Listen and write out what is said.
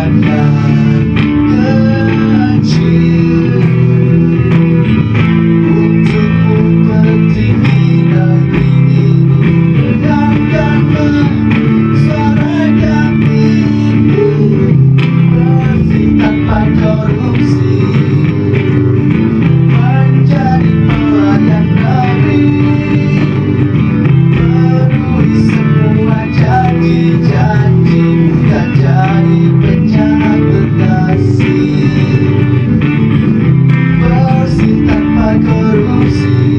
right now. I a have